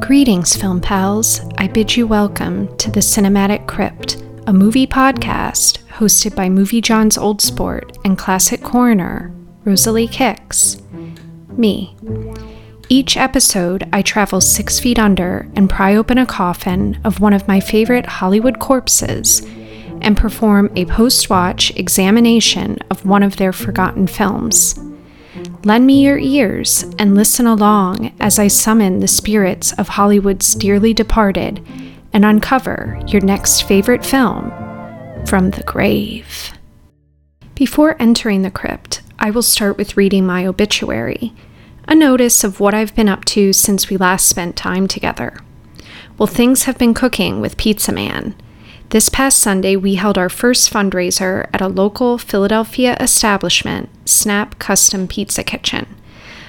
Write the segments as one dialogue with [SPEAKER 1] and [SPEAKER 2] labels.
[SPEAKER 1] Greetings, film pals. I bid you welcome to the Cinematic Crypt, a movie podcast hosted by MovieJawn's Old Sport and classic coroner, Rosalie Kicks. Me. Each episode, I travel six feet under and pry open a coffin of one of my favorite Hollywood corpses and perform a post watch examination of one of their forgotten films. Lend me your ears and listen along as I summon the spirits of Hollywood's dearly departed and uncover your next favorite film from the grave. Before entering the crypt, I will start with reading my obituary, a notice of what I've been up to since we last spent time together. Well, things have been cooking with Pizza Man this past Sunday, we held our first fundraiser at a local Philadelphia establishment, Snap Custom Pizza Kitchen.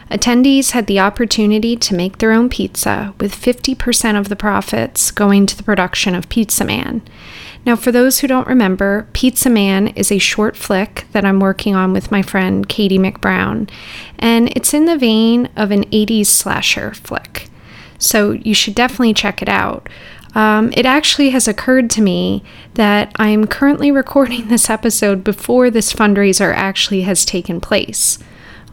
[SPEAKER 1] Attendees had the opportunity to make their own pizza, with 50% of the profits going to the production of Pizza Man. Now, for those who don't remember, Pizza Man is a short flick that I'm working on with my friend Katie McBrown, and it's in the vein of an 80s slasher flick. So you should definitely check it out. Um, it actually has occurred to me that I'm currently recording this episode before this fundraiser actually has taken place.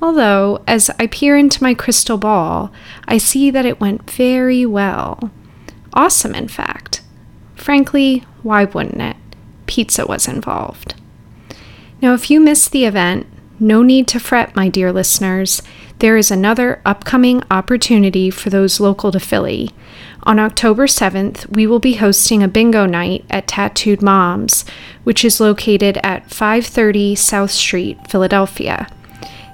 [SPEAKER 1] Although, as I peer into my crystal ball, I see that it went very well. Awesome, in fact. Frankly, why wouldn't it? Pizza was involved. Now, if you missed the event, no need to fret, my dear listeners. There is another upcoming opportunity for those local to Philly. On October 7th, we will be hosting a bingo night at Tattooed Moms, which is located at 530 South Street, Philadelphia.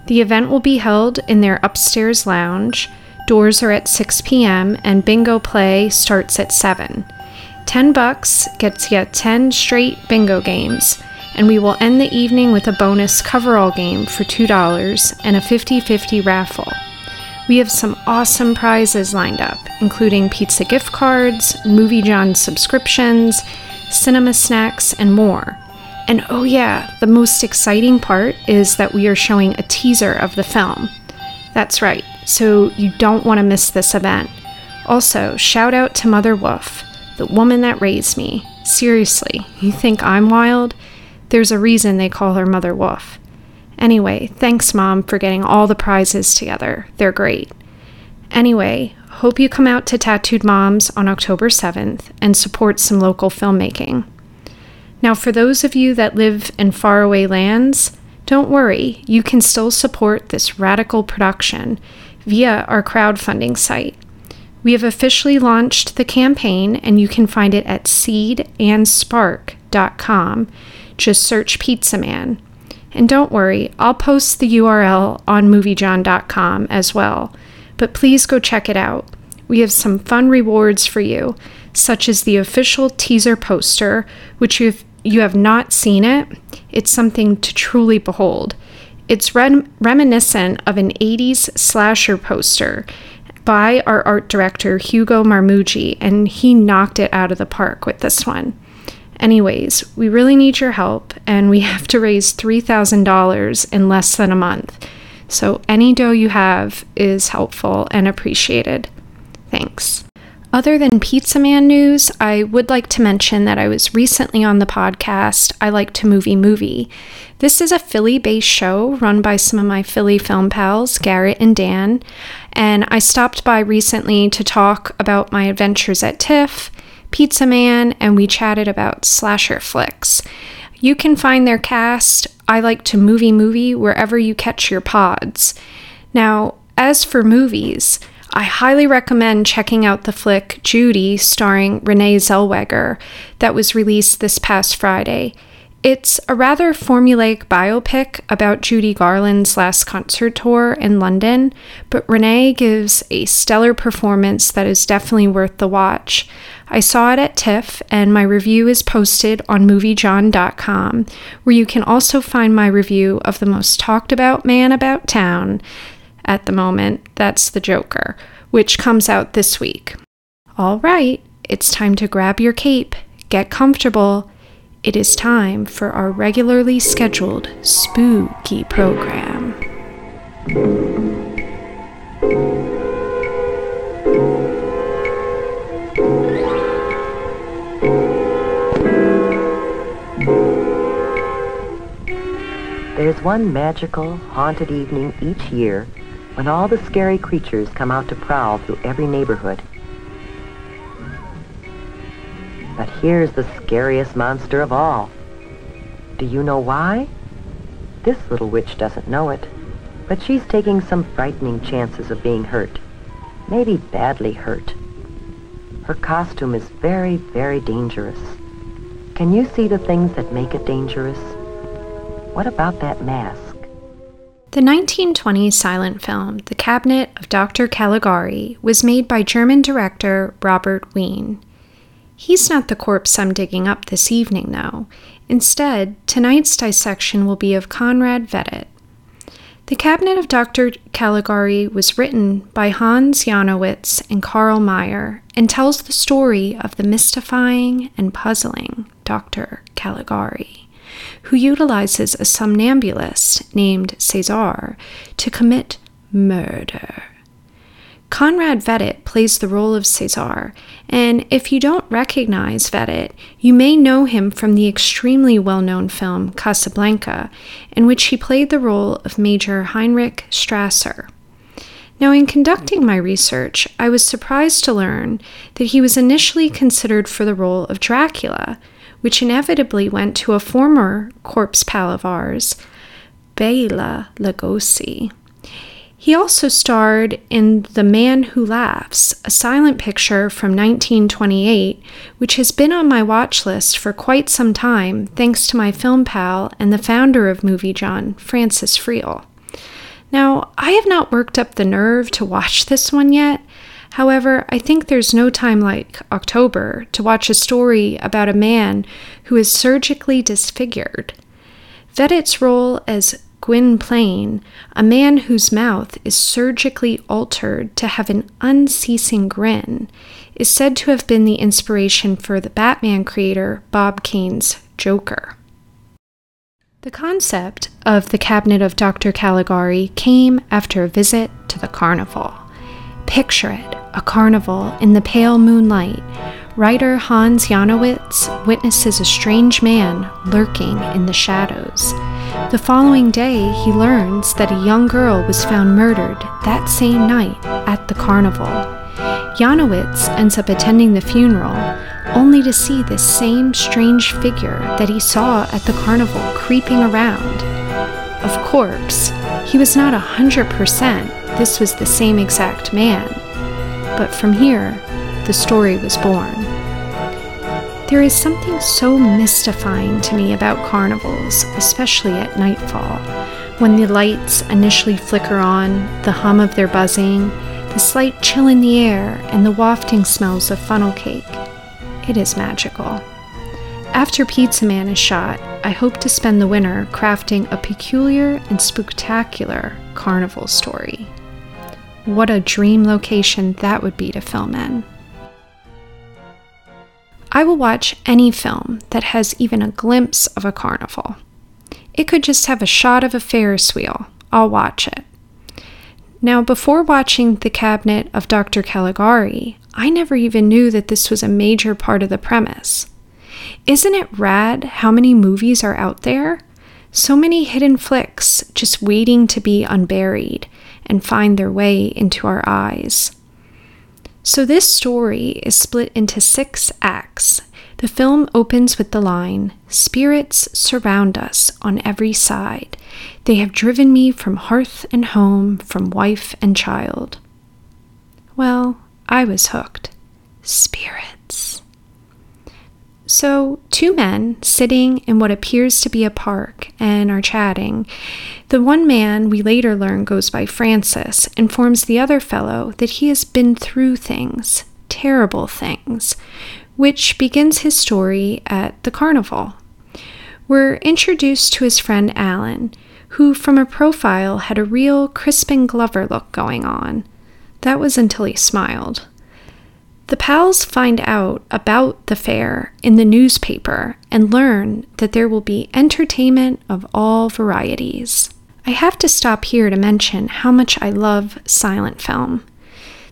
[SPEAKER 1] The event will be held in their upstairs lounge. Doors are at 6 p.m. and bingo play starts at 7. 10 bucks gets you 10 straight bingo games, and we will end the evening with a bonus coverall game for $2 and a 50 50 raffle. We have some awesome prizes lined up, including pizza gift cards, MovieJawn subscriptions, cinema snacks, and more. And oh, yeah, the most exciting part is that we are showing a teaser of the film. That's right, so you don't want to miss this event. Also, shout out to Mother Wolf, the woman that raised me. Seriously, you think I'm wild? There's a reason they call her Mother Wolf. Anyway, thanks, Mom, for getting all the prizes together. They're great. Anyway, hope you come out to Tattooed Moms on October 7th and support some local filmmaking. Now, for those of you that live in faraway lands, don't worry, you can still support this radical production via our crowdfunding site. We have officially launched the campaign, and you can find it at seedandspark.com. Just search Pizza Man. And don't worry, I'll post the URL on moviejawn.com as well. But please go check it out. We have some fun rewards for you, such as the official teaser poster, which you've you have not seen it, it's something to truly behold. It's rem- reminiscent of an 80s slasher poster by our art director Hugo Marmucci, and he knocked it out of the park with this one. Anyways, we really need your help, and we have to raise $3,000 in less than a month. So any dough you have is helpful and appreciated. Thanks. Other than Pizza Man news, I would like to mention that I was recently on the podcast I Like to Movie Movie. This is a Philly based show run by some of my Philly film pals, Garrett and Dan, and I stopped by recently to talk about my adventures at TIFF Pizza Man, and we chatted about slasher flicks. You can find their cast, I Like to Movie Movie, wherever you catch your pods. Now, as for movies, I highly recommend checking out the flick Judy, starring Renee Zellweger, that was released this past Friday. It's a rather formulaic biopic about Judy Garland's last concert tour in London, but Renee gives a stellar performance that is definitely worth the watch. I saw it at TIFF, and my review is posted on moviejawn.com, where you can also find my review of the most talked about man about town at the moment. That's The Joker, which comes out this week. All right, it's time to grab your cape, get comfortable it is time for our regularly scheduled spooky program.
[SPEAKER 2] There's one magical, haunted evening each year when all the scary creatures come out to prowl through every neighborhood but here's the scariest monster of all. Do you know why? This little witch doesn't know it, but she's taking some frightening chances of being hurt. Maybe badly hurt. Her costume is very, very dangerous. Can you see the things that make it dangerous? What about that mask?
[SPEAKER 1] The 1920s silent film, The Cabinet of Dr. Caligari, was made by German director Robert Wiene. He's not the corpse I'm digging up this evening, though. Instead, tonight's dissection will be of Conrad Veidt. The Cabinet of Dr. Caligari was written by Hans Janowitz and Carl Mayer and tells the story of the mystifying and puzzling Dr. Caligari, who utilizes a somnambulist named Cesar to commit murder. Conrad Veidt plays the role of Cesar, and if you don't recognize Veidt, you may know him from the extremely well known film Casablanca, in which he played the role of Major Heinrich Strasser. Now, in conducting my research, I was surprised to learn that he was initially considered for the role of Dracula, which inevitably went to a former corpse pal of ours, Bela Lugosi. He also starred in The Man Who Laughs, a silent picture from 1928, which has been on my watch list for quite some time thanks to my film pal and the founder of MovieJawn, Francis Friel. Now, I have not worked up the nerve to watch this one yet. However, I think there's no time like October to watch a story about a man who is surgically disfigured. Veidt's role as Gwynplaine, a man whose mouth is surgically altered to have an unceasing grin, is said to have been the inspiration for the Batman creator Bob Kane's Joker. The concept of the Cabinet of Dr. Caligari came after a visit to the carnival. Picture it a carnival in the pale moonlight. Writer Hans Janowitz witnesses a strange man lurking in the shadows. The following day, he learns that a young girl was found murdered that same night at the carnival. Janowitz ends up attending the funeral, only to see this same strange figure that he saw at the carnival creeping around. Of course, he was not a hundred percent this was the same exact man, but from here, the story was born. There is something so mystifying to me about carnivals, especially at nightfall, when the lights initially flicker on, the hum of their buzzing, the slight chill in the air, and the wafting smells of funnel cake. It is magical. After Pizza Man is shot, I hope to spend the winter crafting a peculiar and spectacular carnival story. What a dream location that would be to film in. I will watch any film that has even a glimpse of a carnival. It could just have a shot of a Ferris wheel. I'll watch it. Now, before watching The Cabinet of Dr. Caligari, I never even knew that this was a major part of the premise. Isn't it rad how many movies are out there? So many hidden flicks just waiting to be unburied and find their way into our eyes. So, this story is split into six acts. The film opens with the line Spirits surround us on every side. They have driven me from hearth and home, from wife and child. Well, I was hooked. Spirits. So, two men sitting in what appears to be a park and are chatting. The one man we later learn goes by Francis informs the other fellow that he has been through things, terrible things, which begins his story at the carnival. We're introduced to his friend Alan, who from a profile had a real Crispin Glover look going on. That was until he smiled. The pals find out about the fair in the newspaper and learn that there will be entertainment of all varieties. I have to stop here to mention how much I love silent film.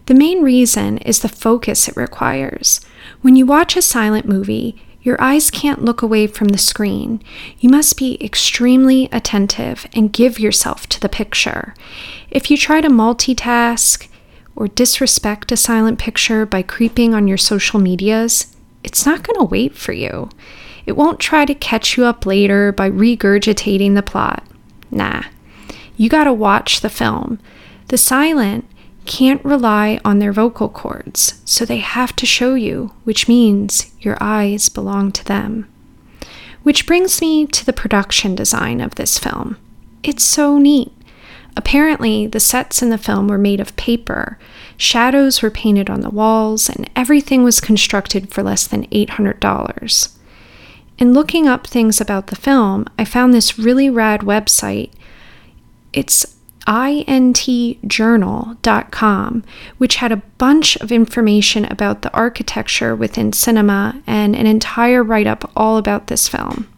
[SPEAKER 1] The main reason is the focus it requires. When you watch a silent movie, Your eyes can't look away from the screen. You must be extremely attentive and give yourself to the picture. If you try to multitask or disrespect a silent picture by creeping on your social medias, it's not going to wait for you. It won't try to catch you up later by regurgitating the plot. Nah. You got to watch the film. The silent can't rely on their vocal cords, so they have to show you, which means your eyes belong to them. Which brings me to the production design of this film. It's so neat. Apparently, the sets in the film were made of paper, shadows were painted on the walls, and everything was constructed for less than $800. In looking up things about the film, I found this really rad website. It's intjournal.com, which had a bunch of information about the architecture within cinema and an entire write up all about this film.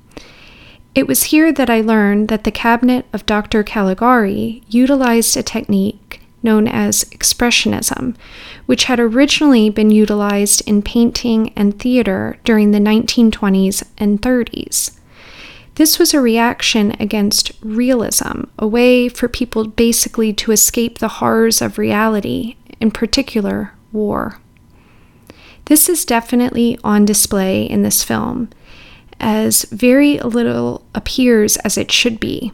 [SPEAKER 1] It was here that I learned that the cabinet of Dr. Caligari utilized a technique known as Expressionism, which had originally been utilized in painting and theater during the 1920s and 30s. This was a reaction against realism, a way for people basically to escape the horrors of reality, in particular, war. This is definitely on display in this film, as very little appears as it should be.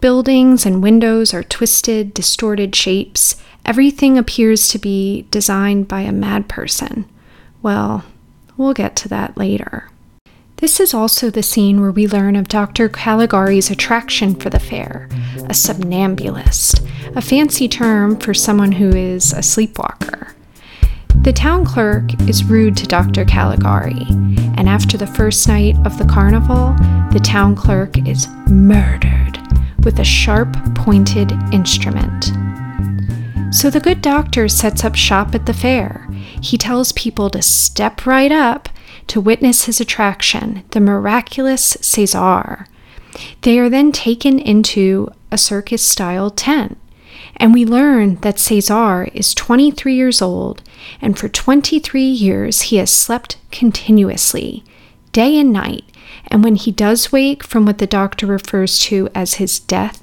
[SPEAKER 1] Buildings and windows are twisted, distorted shapes. Everything appears to be designed by a mad person. Well, we'll get to that later. This is also the scene where we learn of Dr. Caligari's attraction for the fair, a somnambulist, a fancy term for someone who is a sleepwalker. The town clerk is rude to Dr. Caligari, and after the first night of the carnival, the town clerk is murdered with a sharp pointed instrument. So the good doctor sets up shop at the fair. He tells people to step right up to witness his attraction, the miraculous Caesar. They are then taken into a circus style tent, and we learn that Caesar is 23 years old, and for 23 years he has slept continuously, day and night. And when he does wake from what the doctor refers to as his death,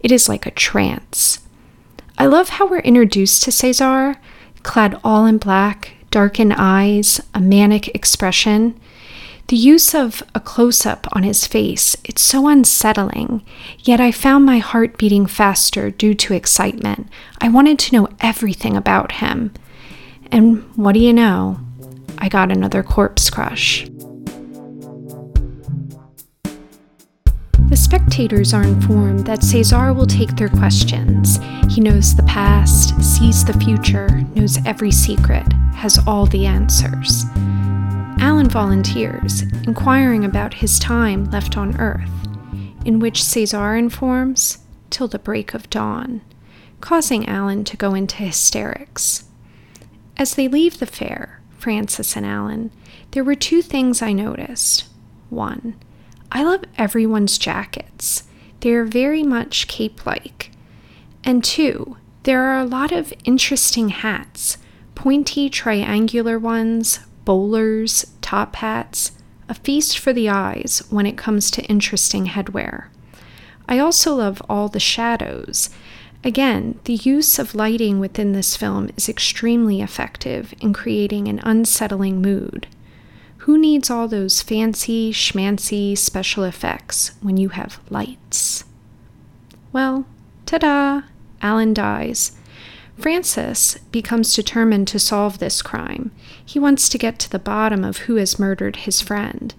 [SPEAKER 1] it is like a trance. I love how we're introduced to Caesar, clad all in black, darkened eyes, a manic expression. The use of a close up on his face, it's so unsettling, yet I found my heart beating faster due to excitement. I wanted to know everything about him. And what do you know? I got another corpse crush. The spectators are informed that Caesar will take their questions. He knows the past, sees the future, knows every secret, has all the answers. Volunteers, inquiring about his time left on Earth, in which Caesar informs till the break of dawn, causing Alan to go into hysterics. As they leave the fair, Francis and Alan, there were two things I noticed. One, I love everyone's jackets. They are very much cape like. And two, there are a lot of interesting hats pointy triangular ones, bowlers, top hats, a feast for the eyes when it comes to interesting headwear. I also love all the shadows. Again, the use of lighting within this film is extremely effective in creating an unsettling mood. Who needs all those fancy, schmancy special effects when you have lights? Well, ta da! Alan dies. Francis becomes determined to solve this crime. He wants to get to the bottom of who has murdered his friend.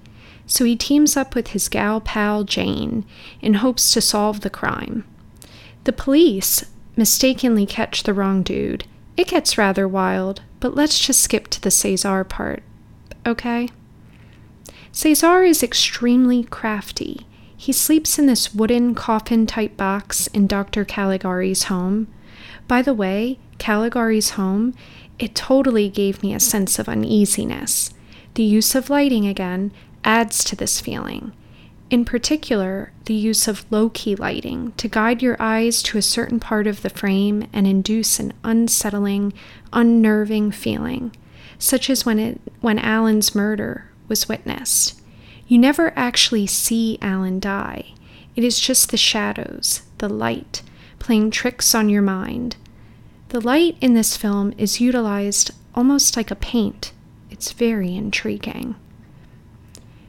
[SPEAKER 1] So he teams up with his gal pal Jane in hopes to solve the crime. The police mistakenly catch the wrong dude. It gets rather wild, but let's just skip to the Caesar part, okay? Caesar is extremely crafty. He sleeps in this wooden coffin type box in Dr. Caligari's home. By the way, Caligari's home, it totally gave me a sense of uneasiness. The use of lighting again adds to this feeling. In particular, the use of low key lighting to guide your eyes to a certain part of the frame and induce an unsettling, unnerving feeling, such as when, it, when Alan's murder was witnessed. You never actually see Alan die. It is just the shadows, the light, playing tricks on your mind. The light in this film is utilized almost like a paint. It's very intriguing.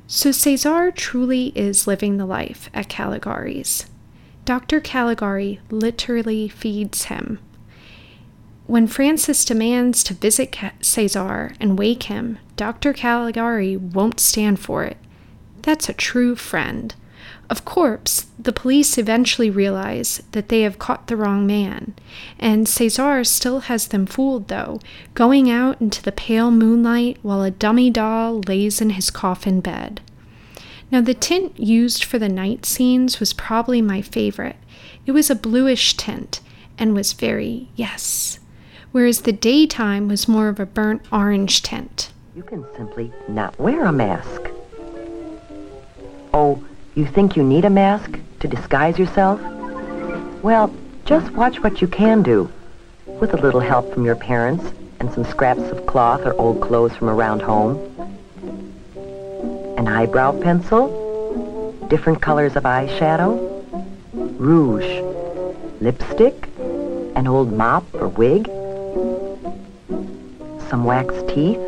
[SPEAKER 1] So Cesar truly is living the life at Caligari's. Dr. Caligari literally feeds him. When Francis demands to visit Cesar and wake him, Dr. Caligari won't stand for it. That's a true friend. Of course, the police eventually realize that they have caught the wrong man, and Cesar still has them fooled, though, going out into the pale moonlight while a dummy doll lays in his coffin bed. Now, the tint used for the night scenes was probably my favorite. It was a bluish tint and was very, yes, whereas the daytime was more of a burnt orange tint.
[SPEAKER 2] You can simply not wear a mask. Oh, you think you need a mask to disguise yourself? Well, just watch what you can do, with a little help from your parents and some scraps of cloth or old clothes from around home. An eyebrow pencil, different colors of eyeshadow, rouge, lipstick, an old mop or wig, some wax teeth,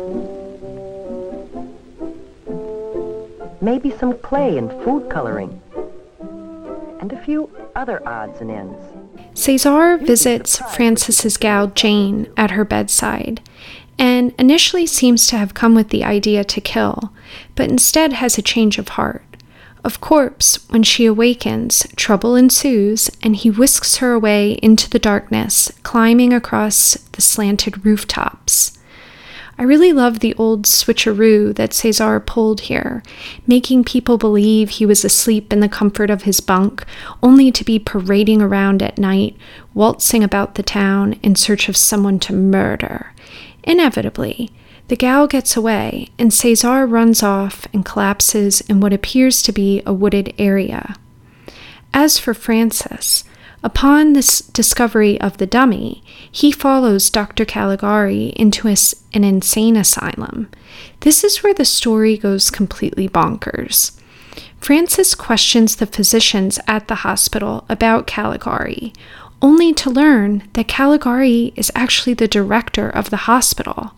[SPEAKER 2] maybe some clay and food coloring, and a few other odds and ends.
[SPEAKER 1] Cesar visits Francis's gal Jane at her bedside and initially seems to have come with the idea to kill, but instead has a change of heart. Of course, when she awakens, trouble ensues, and he whisks her away into the darkness, climbing across the slanted rooftops. I really love the old switcheroo that Cesar pulled here, making people believe he was asleep in the comfort of his bunk, only to be parading around at night, waltzing about the town in search of someone to murder. Inevitably, the gal gets away, and Cesar runs off and collapses in what appears to be a wooded area. As for Francis, Upon this discovery of the dummy, he follows Dr. Caligari into a, an insane asylum. This is where the story goes completely bonkers. Francis questions the physicians at the hospital about Caligari, only to learn that Caligari is actually the director of the hospital.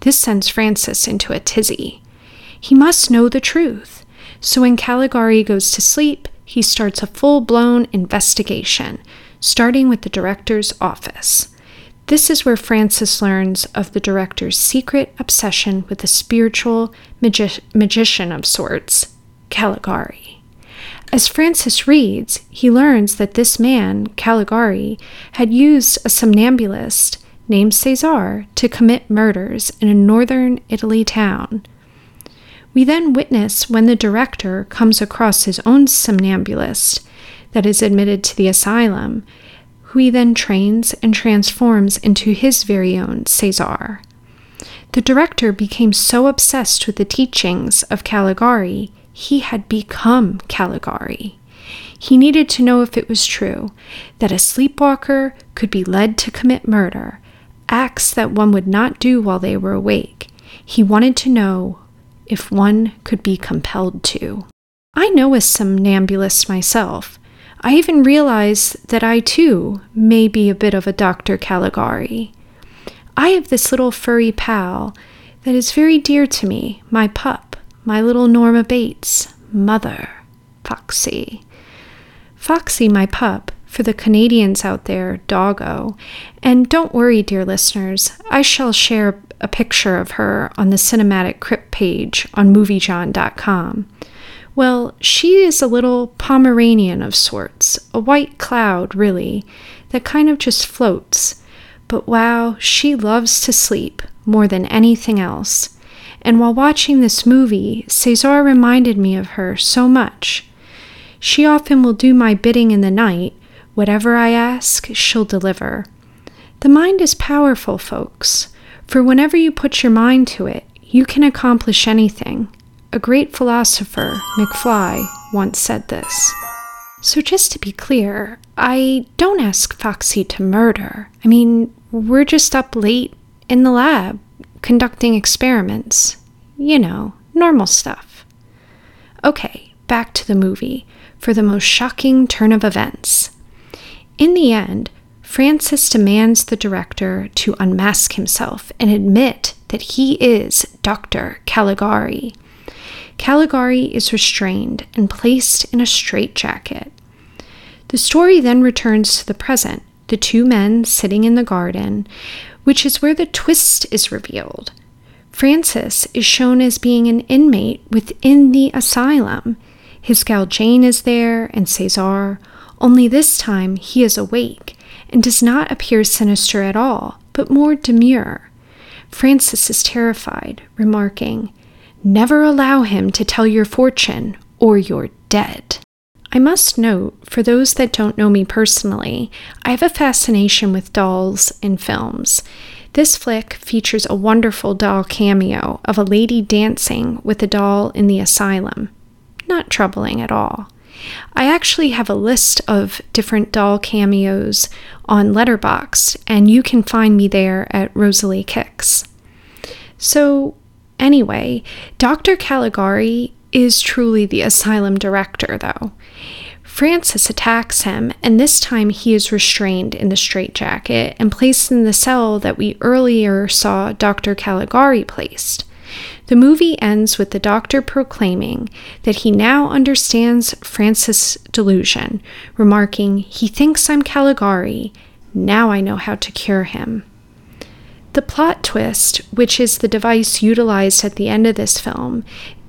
[SPEAKER 1] This sends Francis into a tizzy. He must know the truth, so when Caligari goes to sleep, he starts a full blown investigation, starting with the director's office. This is where Francis learns of the director's secret obsession with a spiritual magi- magician of sorts, Caligari. As Francis reads, he learns that this man, Caligari, had used a somnambulist named Cesar to commit murders in a northern Italy town. We then witness when the director comes across his own somnambulist that is admitted to the asylum, who he then trains and transforms into his very own Cesar. The director became so obsessed with the teachings of Caligari, he had become Caligari. He needed to know if it was true that a sleepwalker could be led to commit murder, acts that one would not do while they were awake. He wanted to know if one could be compelled to. I know a somnambulist myself. I even realize that I too may be a bit of a Dr. Caligari. I have this little furry pal that is very dear to me, my pup, my little Norma Bates, mother, Foxy. Foxy, my pup, for the Canadians out there, doggo. And don't worry, dear listeners, I shall share a picture of her on the cinematic crypt page on moviejawn.com. Well, she is a little Pomeranian of sorts, a white cloud, really, that kind of just floats. But wow, she loves to sleep more than anything else. And while watching this movie, Cesar reminded me of her so much. She often will do my bidding in the night. Whatever I ask, she'll deliver. The mind is powerful, folks. For whenever you put your mind to it, you can accomplish anything. A great philosopher, McFly, once said this. So, just to be clear, I don't ask Foxy to murder. I mean, we're just up late in the lab conducting experiments. You know, Normal stuff. Okay, back to the movie for the most shocking turn of events. In the end, Francis demands the director to unmask himself and admit that he is Dr. Caligari. Caligari is restrained and placed in a straitjacket. The story then returns to the present, the two men sitting in the garden, which is where the twist is revealed. Francis is shown as being an inmate within the asylum. His gal Jane is there and Cesar, only this time he is awake and does not appear sinister at all, but more demure. Francis is terrified, remarking, Never allow him to tell your fortune, or you're dead. I must note, for those that don't know me personally, I have a fascination with dolls in films. This flick features a wonderful doll cameo of a lady dancing with a doll in the asylum. Not troubling at all. I actually have a list of different doll cameos on Letterboxd, and you can find me there at Rosalie Kicks. So, anyway, Dr. Caligari is truly the asylum director, though. Francis attacks him, and this time he is restrained in the straitjacket and placed in the cell that we earlier saw Dr. Caligari placed. The movie ends with the doctor proclaiming that he now understands Francis' delusion, remarking, He thinks I'm Caligari. Now I know how to cure him. The plot twist, which is the device utilized at the end of this film,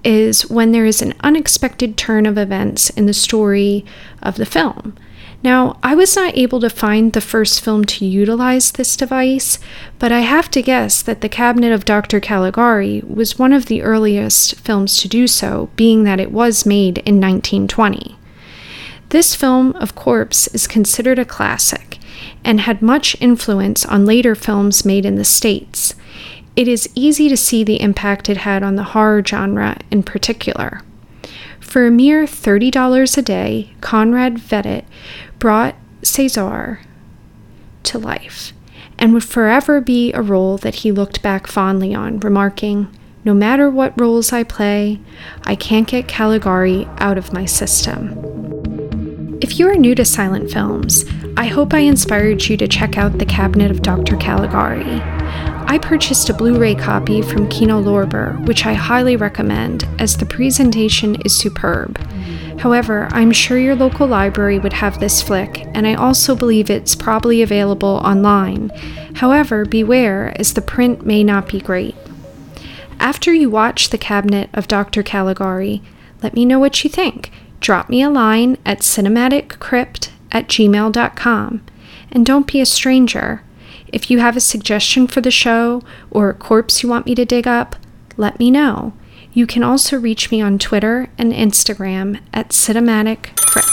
[SPEAKER 1] is when there is an unexpected turn of events in the story of the film. Now, I was not able to find the first film to utilize this device, but I have to guess that The Cabinet of Dr. Caligari was one of the earliest films to do so, being that it was made in 1920. This film, of Corpse is considered a classic and had much influence on later films made in the States. It is easy to see the impact it had on the horror genre in particular. For a mere $30 a day, Conrad Veidt brought Cesar to life and would forever be a role that he looked back fondly on, remarking, No matter what roles I play, I can't get Caligari out of my system. If you are new to silent films, I hope I inspired you to check out The Cabinet of Dr. Caligari. I purchased a Blu ray copy from Kino Lorber, which I highly recommend as the presentation is superb. However, I'm sure your local library would have this flick, and I also believe it's probably available online. However, beware, as the print may not be great. After you watch The Cabinet of Dr. Caligari, let me know what you think. Drop me a line at cinematiccrypt at gmail.com. And don't be a stranger. If you have a suggestion for the show or a corpse you want me to dig up, let me know. You can also reach me on Twitter and Instagram at Cinematic Crypt.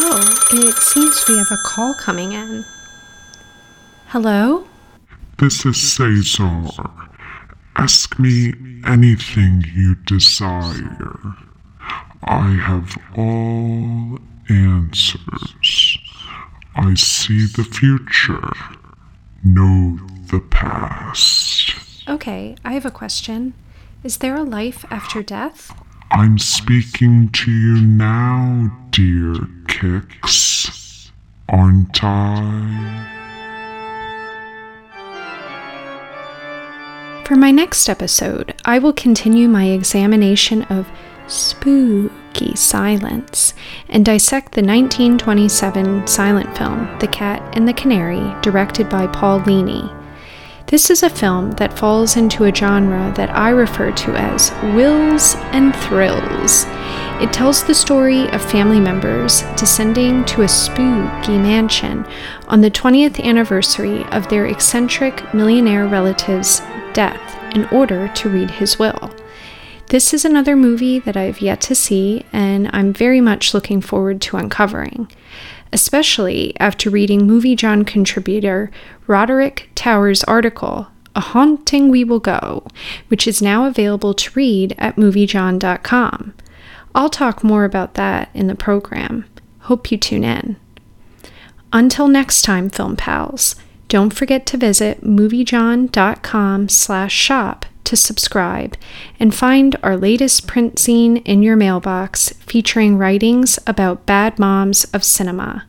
[SPEAKER 1] Oh, it seems we have a call coming in. Hello?
[SPEAKER 3] This is Cesar. Ask me anything you desire. I have all answers. I see the future know the past.
[SPEAKER 1] Okay, I have a question. Is there a life after death?
[SPEAKER 3] I'm speaking to you now, dear Kicks. Aren't I?
[SPEAKER 1] For my next episode, I will continue my examination of silence and dissect the 1927 silent film The Cat and the Canary, directed by Paul Leni. This is a film that falls into a genre that I refer to as wills and thrills. It tells the story of family members descending to a spooky mansion on the 20th anniversary of their eccentric millionaire relative's death in order to read his will. This is another movie that I've yet to see, and I'm very much looking forward to uncovering, especially after reading MovieJawn contributor Roderick Towers' article, A Haunting We Will Go, which is now available to read at moviejawn.com. I'll talk more about that in the program. Hope you tune in. Until next time, film pals, Don't forget to visit moviejawn.com slash shop to subscribe and find our latest print zine in your mailbox featuring writings about bad moms of cinema.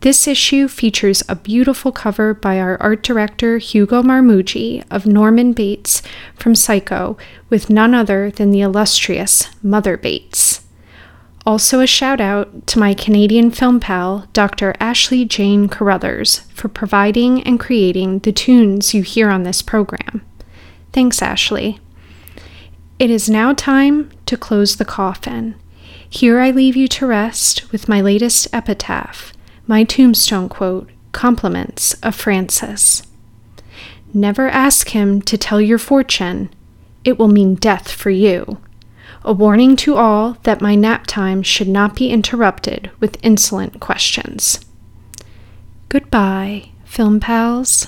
[SPEAKER 1] This issue features a beautiful cover by our art director Hugo Marmuggi of Norman Bates from Psycho with none other than the illustrious Mother Bates. Also, a shout out to my Canadian film pal, Dr. Ashley Jane Carruthers, for providing and creating the tunes you hear on this program. Thanks, Ashley. It is now time to close the coffin. Here I leave you to rest with my latest epitaph, my tombstone quote, Compliments of Francis. Never ask him to tell your fortune, it will mean death for you. A warning to all that my nap time should not be interrupted with insolent questions. Goodbye, film pals.